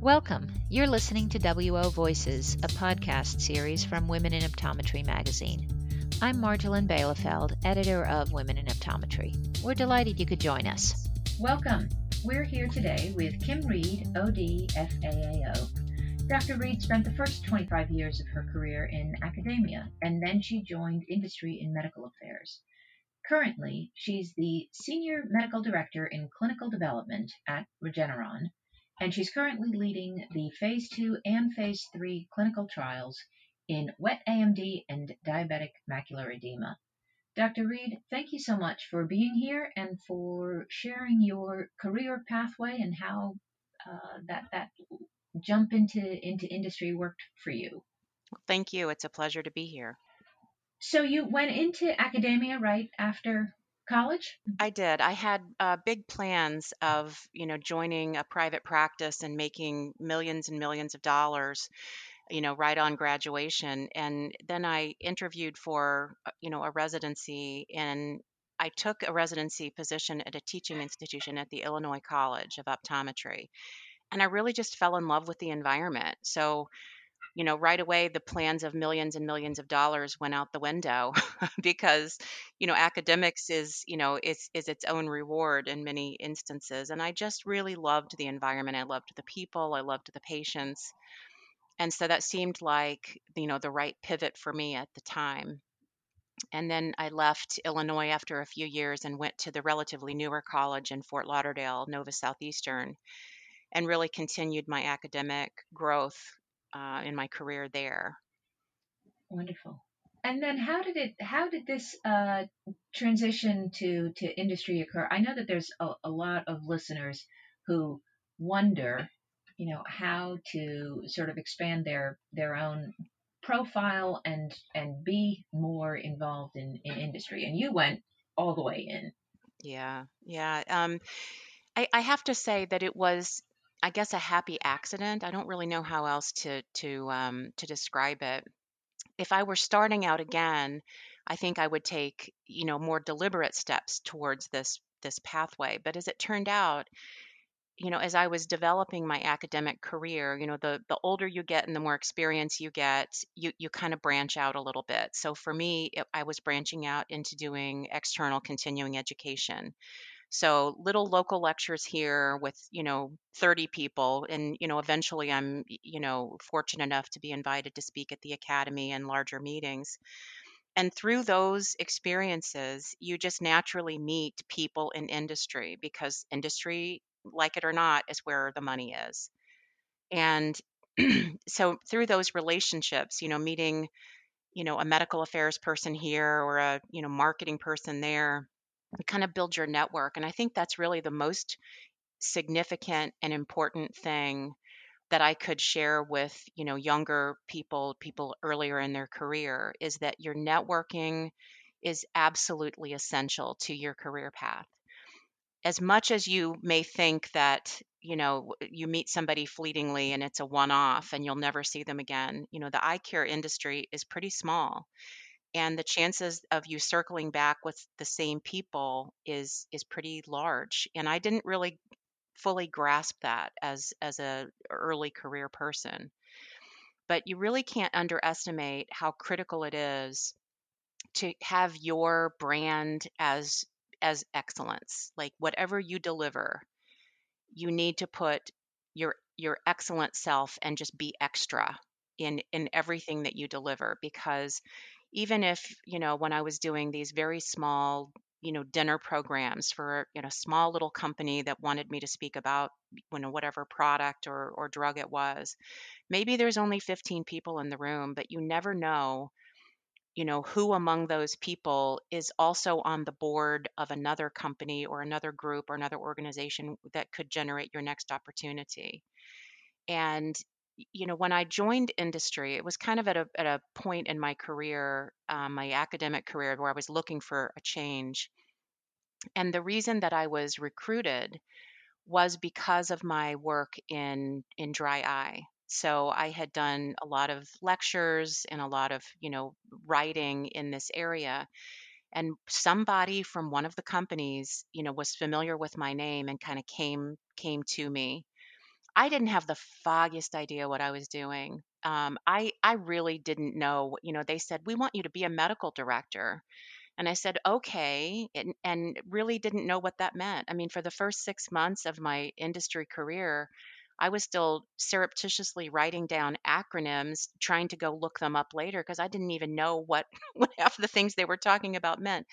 Welcome. You're listening to WO Voices, a podcast series from Women in Optometry magazine. I'm Marjolijn Bijleveld, editor of Women in Optometry. We're delighted you could join us. Welcome. We're here today with Kim Reed, OD, FAAO. Dr. Reed spent the first 25 years of her career in academia, and then she joined industry in medical affairs. Currently, she's the Senior Medical Director in Clinical Development at Regeneron and she's currently leading the phase 2 and phase 3 clinical trials in wet AMD and diabetic macular edema. Dr. Reed, thank you so much for being here and for sharing your career pathway and how uh, that that jump into into industry worked for you. Thank you. It's a pleasure to be here. So you went into academia right after college? I did. I had uh, big plans of, you know, joining a private practice and making millions and millions of dollars, you know, right on graduation. And then I interviewed for, uh, you know, a residency and I took a residency position at a teaching institution at the Illinois College of Optometry. And I really just fell in love with the environment. So you know, right away the plans of millions and millions of dollars went out the window because, you know, academics is, you know, is is its own reward in many instances. And I just really loved the environment. I loved the people. I loved the patients. And so that seemed like, you know, the right pivot for me at the time. And then I left Illinois after a few years and went to the relatively newer college in Fort Lauderdale, Nova Southeastern, and really continued my academic growth uh, in my career there. Wonderful. And then how did it? How did this uh, transition to to industry occur? I know that there's a, a lot of listeners who wonder, you know, how to sort of expand their their own profile and and be more involved in in industry. And you went all the way in. Yeah, yeah. Um, I, I have to say that it was I guess a happy accident. I don't really know how else to to um, to describe it. If I were starting out again, I think I would take you know more deliberate steps towards this this pathway. But as it turned out, you know, as I was developing my academic career, you know, the the older you get and the more experience you get, you you kind of branch out a little bit. So for me, it, I was branching out into doing external continuing education. So little local lectures here with, you know, 30 people. And, you know, eventually I'm, you know, fortunate enough to be invited to speak at the academy and larger meetings. And through those experiences, you just naturally meet people in industry because industry, like it or not, is where the money is. And so through those relationships, you know, meeting, you know, a medical affairs person here or a, you know, marketing person there, kind of build your network. And I think that's really the most significant and important thing that I could share with, you know, younger people, people earlier in their career is that your networking is absolutely essential to your career path. As much as you may think that, you know, you meet somebody fleetingly and it's a one off and you'll never see them again, you know, the eye care industry is pretty small and the chances of you circling back with the same people is is pretty large and i didn't really fully grasp that as as a early career person. But you really can't underestimate how critical it is to have your brand as as excellence. Like whatever you deliver you need to put your your excellent self and just be extra in in everything that you deliver because even if you know when i was doing these very small you know dinner programs for you know small little company that wanted me to speak about you know whatever product or or drug it was maybe there's only 15 people in the room but you never know you know who among those people is also on the board of another company or another group or another organization that could generate your next opportunity. And you know, when I joined industry, it was kind of at a at a point in my career, um, my academic career, where I was looking for a change. And the reason that I was recruited was because of my work in in dry eye. So I had done a lot of lectures and a lot of, you know, writing in this area. And somebody from one of the companies, you know, was familiar with my name and kind of came came to me I didn't have the foggiest idea what I was doing. Um, I I really didn't know. You know, they said we want you to be a medical director, and I said okay, and, and really didn't know what that meant. I mean, for the first six months of my industry career, I was still surreptitiously writing down acronyms, trying to go look them up later because I didn't even know what what half the things they were talking about meant.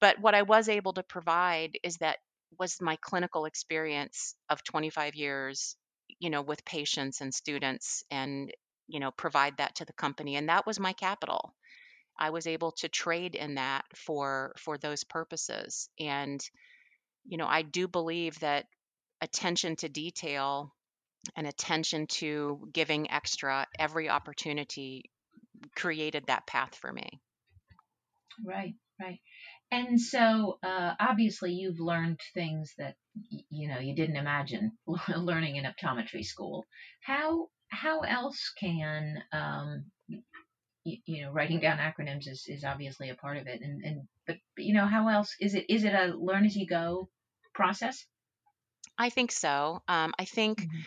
But what I was able to provide is that was my clinical experience of 25 years, you know, with patients and students and, you know, provide that to the company. And that was my capital. I was able to trade in that for for those purposes. And, you know, I do believe that attention to detail and attention to giving extra every opportunity created that path for me. Right, right. And so, uh, obviously, you've learned things that you know you didn't imagine learning in optometry school. How how else can um, you, you, know writing down acronyms is, is obviously a part of it, and and but, but you know how else is it is it a learn as you go process? I think so. Um, I think. Mm-hmm.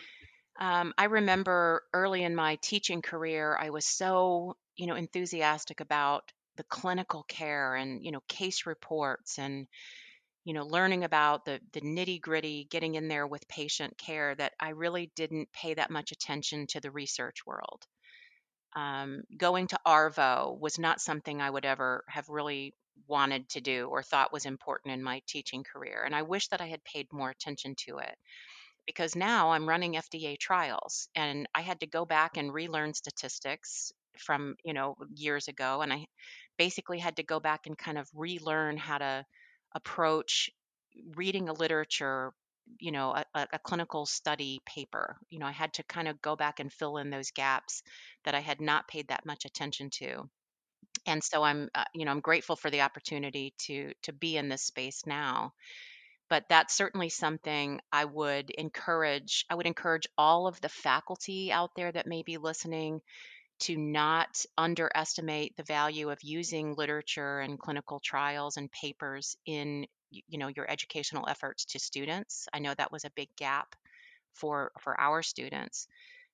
Um, I remember early in my teaching career, I was so, you know, enthusiastic about the clinical care and you know case reports and you know learning about the the nitty gritty getting in there with patient care that i really didn't pay that much attention to the research world. Um, going to ARVO was not something i would ever have really wanted to do or thought was important in my teaching career and i wish that i had paid more attention to it because now i'm running fda trials and i had to go back and relearn statistics from you know years ago and i basically had to go back and kind of relearn how to approach reading a literature you know a, a, clinical study paper. You know i had to kind of go back and fill in those gaps that i had not paid that much attention to. And so i'm uh, you know i'm grateful for the opportunity to to be in this space now. But that's certainly something i would encourage i would encourage all of the faculty out there that may be listening to not underestimate the value of using literature and clinical trials and papers in you know your educational efforts to students. I know that was a big gap for for our students.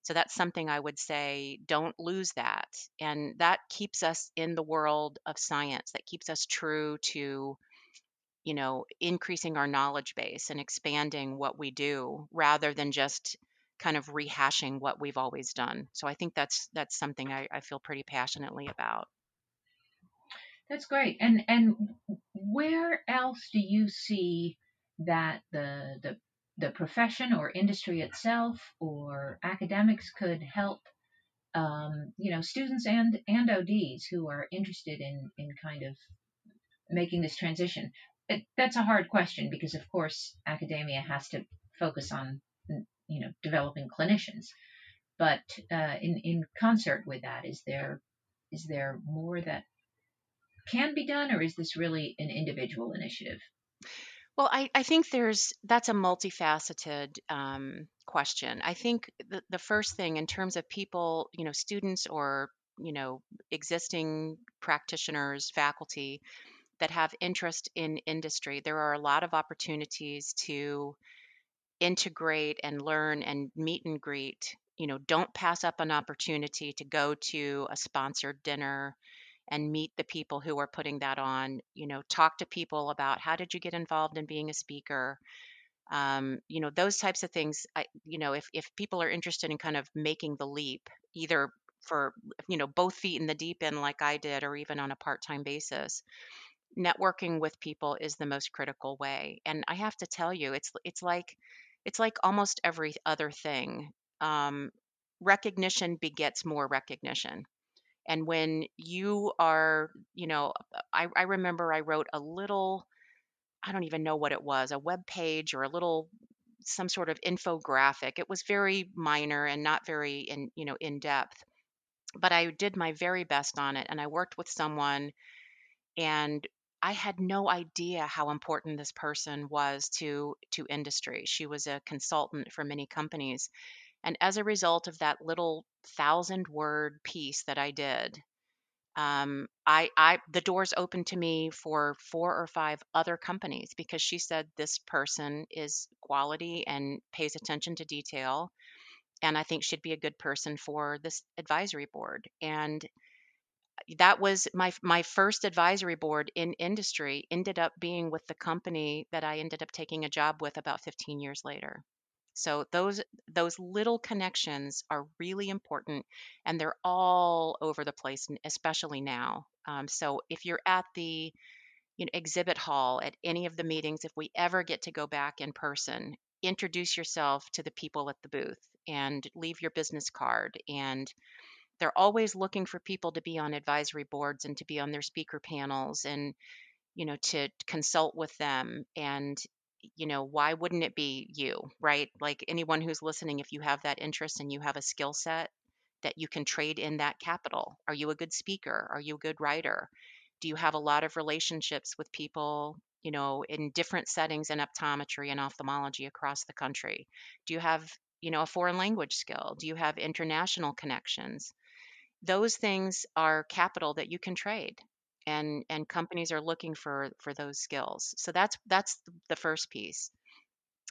So that's something i would say don't lose that. And that keeps us in the world of science. That keeps us true to you know increasing our knowledge base and expanding what we do rather than just kind of rehashing what we've always done. So I think that's that's something I, I feel pretty passionately about. That's great. And and where else do you see that the the the profession or industry itself or academics could help um, you know students and and ODs who are interested in in kind of making this transition? It, that's a hard question because of course academia has to focus on you know developing clinicians. But uh, in in concert with that, is there is there more that can be done, or is this really an individual initiative? Well, I, I think there's that's a multifaceted um, question. I think the, the first thing in terms of people, you know, students or you know existing practitioners, faculty that have interest in industry, there are a lot of opportunities to integrate and learn and meet and greet. You know, don't pass up an opportunity to go to a sponsored dinner and meet the people who are putting that on. You know, talk to people about how did you get involved in being a speaker. Um, you know, those types of things. I, you know, if if people are interested in kind of making the leap, either for you know both feet in the deep end like I did, or even on a part time basis, networking with people is the most critical way. And I have to tell you, it's it's like it's like almost every other thing. Um, recognition begets more recognition. And when you are, you know, I, I remember I wrote a little, I don't even know what it was, a web page or a little some sort of infographic. It was very minor and not very in, you know, in depth. But I did my very best on it and I worked with someone and I had no idea how important this person was to to industry. She was a consultant for many companies. And as a result of that little thousand word piece that I did, um, I, I, the doors open to me for four or five other companies because she said this person is quality and pays attention to detail, and I think she'd be a good person for this advisory board. And that was my my first advisory board in industry ended up being with the company that I ended up taking a job with about 15 years later. So those those little connections are really important, and they're all over the place, especially now. Um, so if you're at the you know, exhibit hall at any of the meetings, if we ever get to go back in person, introduce yourself to the people at the booth and leave your business card and they're always looking for people to be on advisory boards and to be on their speaker panels and you know to consult with them and you know why wouldn't it be you right? Like anyone who's listening if you have that interest and you have a skill set that you can trade in that capital are you a good speaker? Are you a good writer? Do you have a lot of relationships with people you know in different settings in optometry and ophthalmology across the country? Do you have you know a foreign language skill? Do you have international connections those things are capital that you can trade and and companies are looking for for those skills. So that's that's the first piece.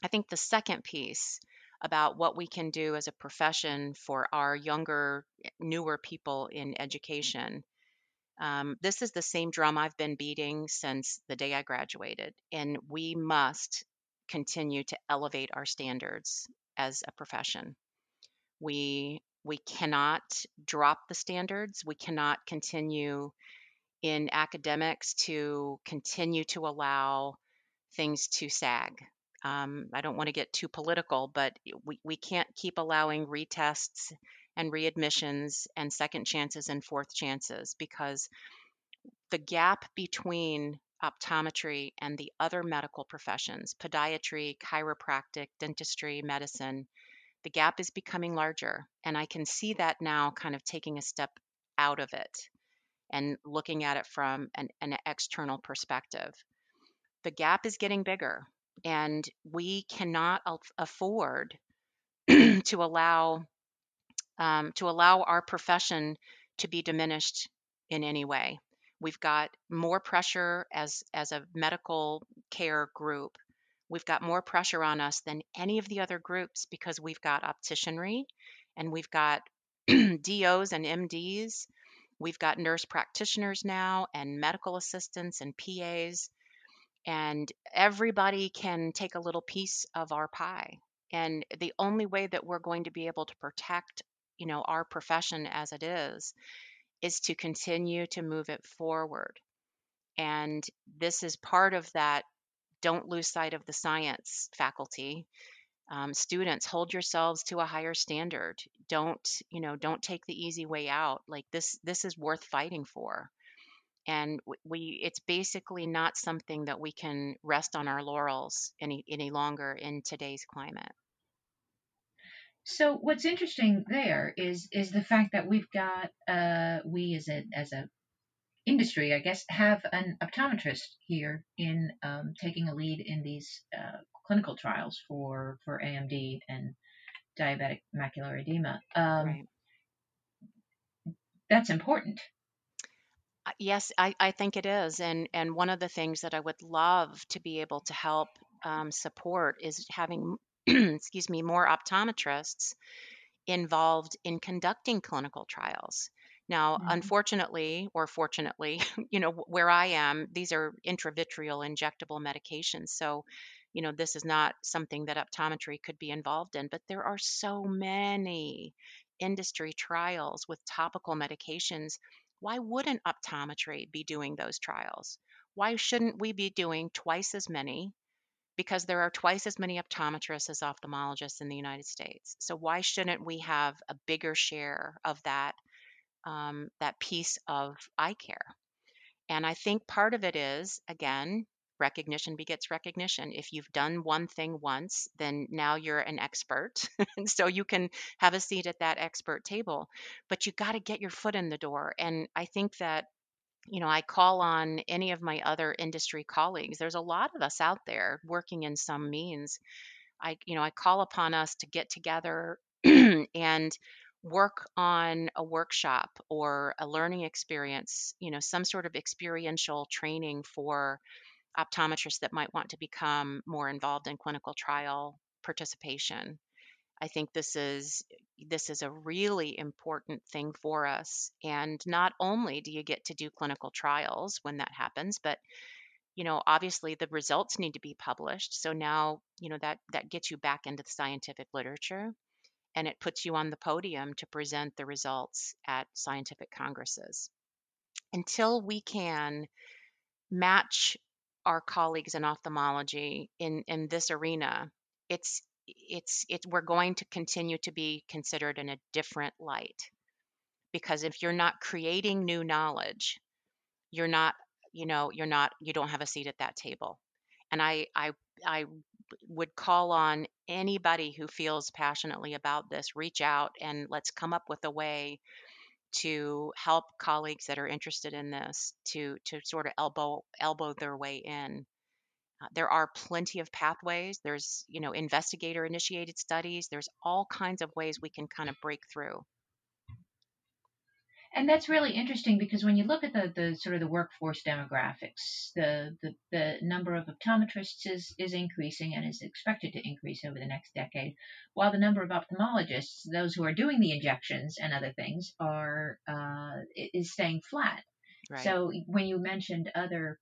I think the second piece about what we can do as a profession for our younger newer people in education um, this is the same drum i've been beating since the day i graduated and we must continue to elevate our standards as a profession. We we cannot drop the standards. We cannot continue in academics to continue to allow things to sag. Um, I don't want to get too political, but we, we can't keep allowing retests and readmissions and second chances and fourth chances because the gap between optometry and the other medical professions, podiatry, chiropractic, dentistry, medicine, the gap is becoming larger. And I can see that now kind of taking a step out of it and looking at it from an, an external perspective. The gap is getting bigger, and we cannot afford to allow um, to allow our profession to be diminished in any way. We've got more pressure as as a medical care group We've got more pressure on us than any of the other groups because we've got opticianry and we've got DOs and MDs. We've got nurse practitioners now and medical assistants and PAs. And everybody can take a little piece of our pie. And the only way that we're going to be able to protect, you know, our profession as it is, is to continue to move it forward. And this is part of that don't lose sight of the science faculty. Um, students hold yourselves to a higher standard. Don't you know don't take the easy way out. Like this this is worth fighting for. And we it's basically not something that we can rest on our laurels any any longer in today's climate. So what's interesting there is is the fact that we've got uh, we as a as a industry, I guess, have an optometrist here in um, taking a lead in these uh, clinical trials for for AMD and diabetic macular edema. Um, right. That's important. Uh, yes, I, I think it is, and and one of the things that I would love to be able to help um, support is having, excuse me, more optometrists involved in conducting clinical trials. Now, mm-hmm. unfortunately or fortunately, you know, where I am, these are intravitreal injectable medications. So, you know, this is not something that optometry could be involved in, but there are so many industry trials with topical medications. Why wouldn't optometry be doing those trials? Why shouldn't we be doing twice as many? Because there are twice as many optometrists as ophthalmologists in the United States. So, why shouldn't we have a bigger share of that um, that piece of eye care. And I think part of it is, again, recognition begets recognition. If you've done one thing once, then now you're an expert. and so you can have a seat at that expert table. But you got to get your foot in the door. And I think that, you know, I call on any of my other industry colleagues. There's a lot of us out there working in some means. I, you know, I call upon us to get together and work on a workshop or a learning experience, you know, some sort of experiential training for optometrists that might want to become more involved in clinical trial participation. I think this is this is a really important thing for us and not only do you get to do clinical trials when that happens but you know obviously the results need to be published so now you know that that gets you back into the scientific literature and it puts you on the podium to present the results at scientific congresses. Until we can match our colleagues in ophthalmology in in this arena it's it's it's we're going to continue to be considered in a different light. Because if you're not creating new knowledge you're not you know you're not you don't have a seat at that table. And i i i would call on anybody who feels passionately about this reach out and let's come up with a way to help colleagues that are interested in this to to sort of elbow elbow their way in uh, there are plenty of pathways. There's, you know, investigator initiated studies. There's all kinds of ways we can kind of break through. And that's really interesting because when you look at the, the sort of the workforce demographics, the, the, the number of optometrists is, is increasing and is expected to increase over the next decade, while the number of ophthalmologists, those who are doing the injections and other things, are uh, is staying flat. Right. So when you mentioned other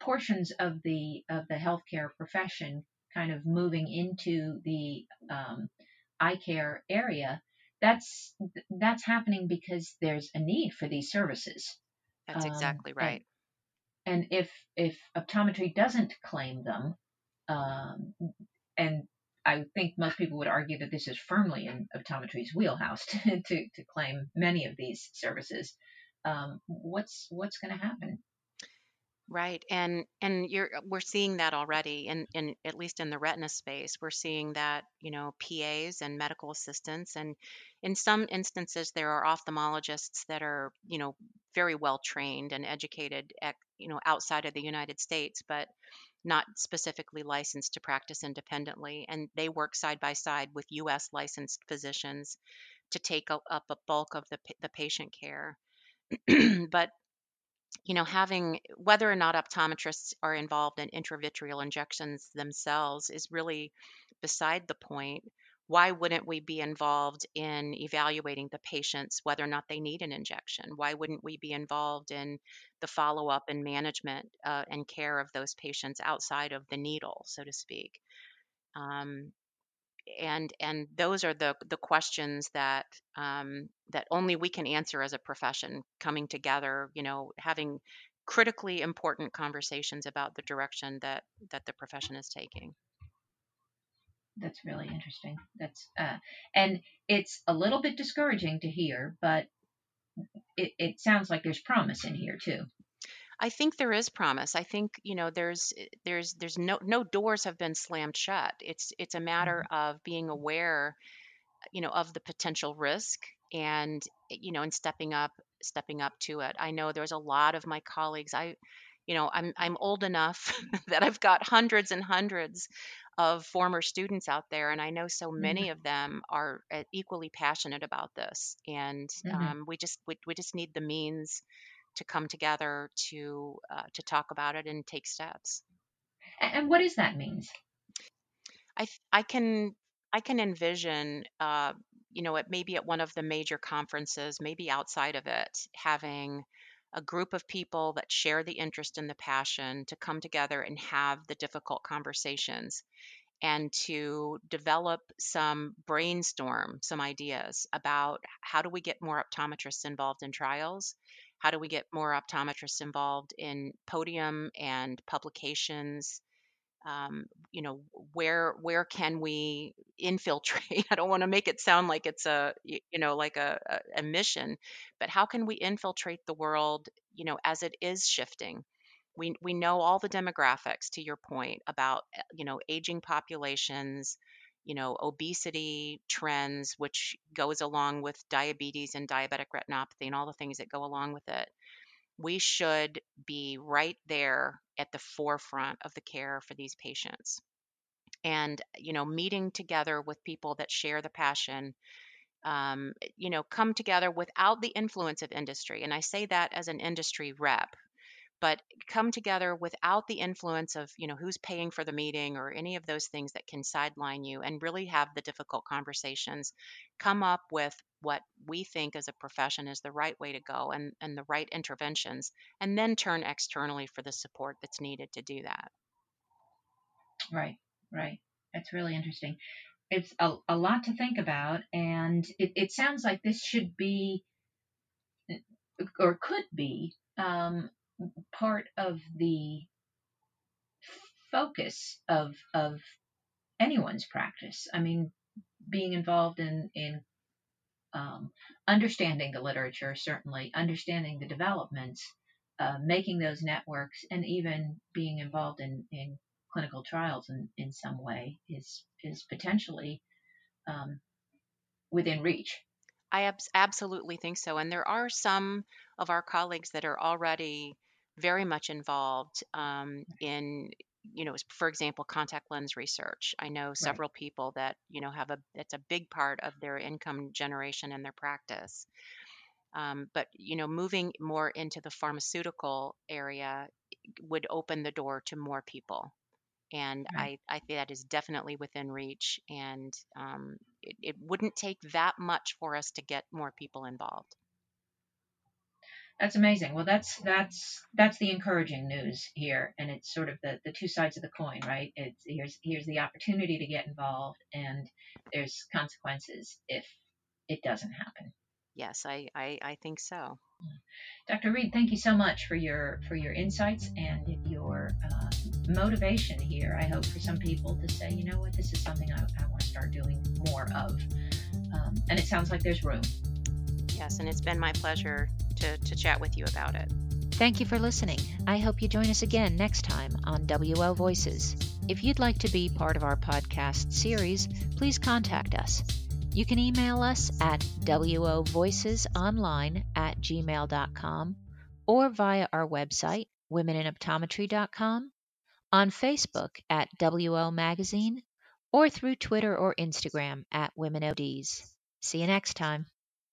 portions of the of the healthcare profession kind of moving into the um, eye care area, that's that's happening because there's a need for these services. That's um, exactly right. And, and, if if optometry doesn't claim them, um, and I think most people would argue that this is firmly in optometry's wheelhouse to to, to claim many of these services. Um, what's what's going to happen? Right. And and you're uh, we're seeing that already in, in at least in the retina space. We're seeing that, you know, PAs and medical assistants and in some instances there are ophthalmologists that are, you know, very well trained and educated at, you know, outside of the United States, but not specifically licensed to practice independently and they work side by side with US licensed physicians to take up a bulk of the the patient care. but you know, having whether or not optometrists are involved in intravitreal injections themselves is really beside the point. Why wouldn't we be involved in evaluating the patients whether or not they need an injection? Why wouldn't we be involved in the follow up and management uh, and care of those patients outside of the needle, so to speak? Um, and and those are the the questions that um, that only we can answer as a profession coming together you know having critically important conversations about the direction that that the profession is taking. That's really interesting. That's uh, and it's a little bit discouraging to hear but it, it sounds like there's promise in here too I think there is promise. I think you know there's eh, there's there's no no doors have been slammed shut. It's it's a matter mm-hmm. of being aware, you know, of the potential risk and eh, you know and stepping up stepping up to it. I know there's a lot of my colleagues. I you know I'm I'm old enough that I've got hundreds and hundreds of former students out there and i know so mm-hmm. many mm-hmm. of them are eh, equally passionate about this and mm-hmm. um, we just we, we just need the means to come together to uh, to talk about it and take steps. And what does that mean? I I can I can envision uh, you know it maybe at one of the major conferences, maybe outside of it, having a group of people that share the interest and the passion to come together and have the difficult conversations and to develop some brainstorm some ideas about how do we get more optometrists involved in trials how do we get more optometrists involved in podium and publications? Um, you know, where where can we infiltrate? I don't want to make it sound like it's a you know like a, a, mission, but how can we infiltrate the world? You know, as it is shifting we we know all the demographics to your point about eh, you know aging populations you know, obesity trends, which goes along with diabetes and diabetic retinopathy and all the things that go along with it. We should be right there at the forefront of the care for these patients. And, you know, meeting together with people that share the passion um, you know, come together without the influence of industry. And I say that as an industry rep, but come together without the influence of, you know, who's paying for the meeting or any of those things that can sideline you and really have the difficult conversations. Come up with what we think as a profession is the right way to go and, and the right interventions, and then turn externally for the support that's needed to do that. Right, right. That's really interesting. It's a, a lot to think about, and it, it sounds like this should be or could be um, part of the focus of of anyone's practice. I mean, being involved in in um, understanding the literature, certainly understanding the developments, uh, making those networks, and even being involved in in clinical trials in, in some way is is potentially um, within reach. I ab- absolutely think so. And there are some of our colleagues that are already very much involved um, in, you know, for example, contact lens research. I know several right. people that, you know, have a, it's a big part of their income generation and their practice. Um, but, you know, moving more into the pharmaceutical area would open the door to more people and. I, I think that is definitely within reach and um, it, it wouldn't take that much for us to get more people involved. That's amazing. Well that's that's that's the encouraging news here and it's sort of the, the two sides of the coin right? It's here's here's the opportunity to get involved and there's consequences if it doesn't happen yes i i, I think so Dr. Reed, thank you so much for your for your insights and your uh, motivation here. I hope for some people to say, you know what, this is something I, I want to start doing more of. Um, and it sounds like there's room. Yes, and it's been my pleasure to, to chat with you about it. Thank you for listening. I hope you join us again next time on WO Voices. If you'd like to be part of our podcast series, please contact us. You can email us at wovoicesonline at gmail.com or via our website, womeninoptometry.com, on Facebook at WO Magazine, or through Twitter or Instagram at WomenODs. See you next time.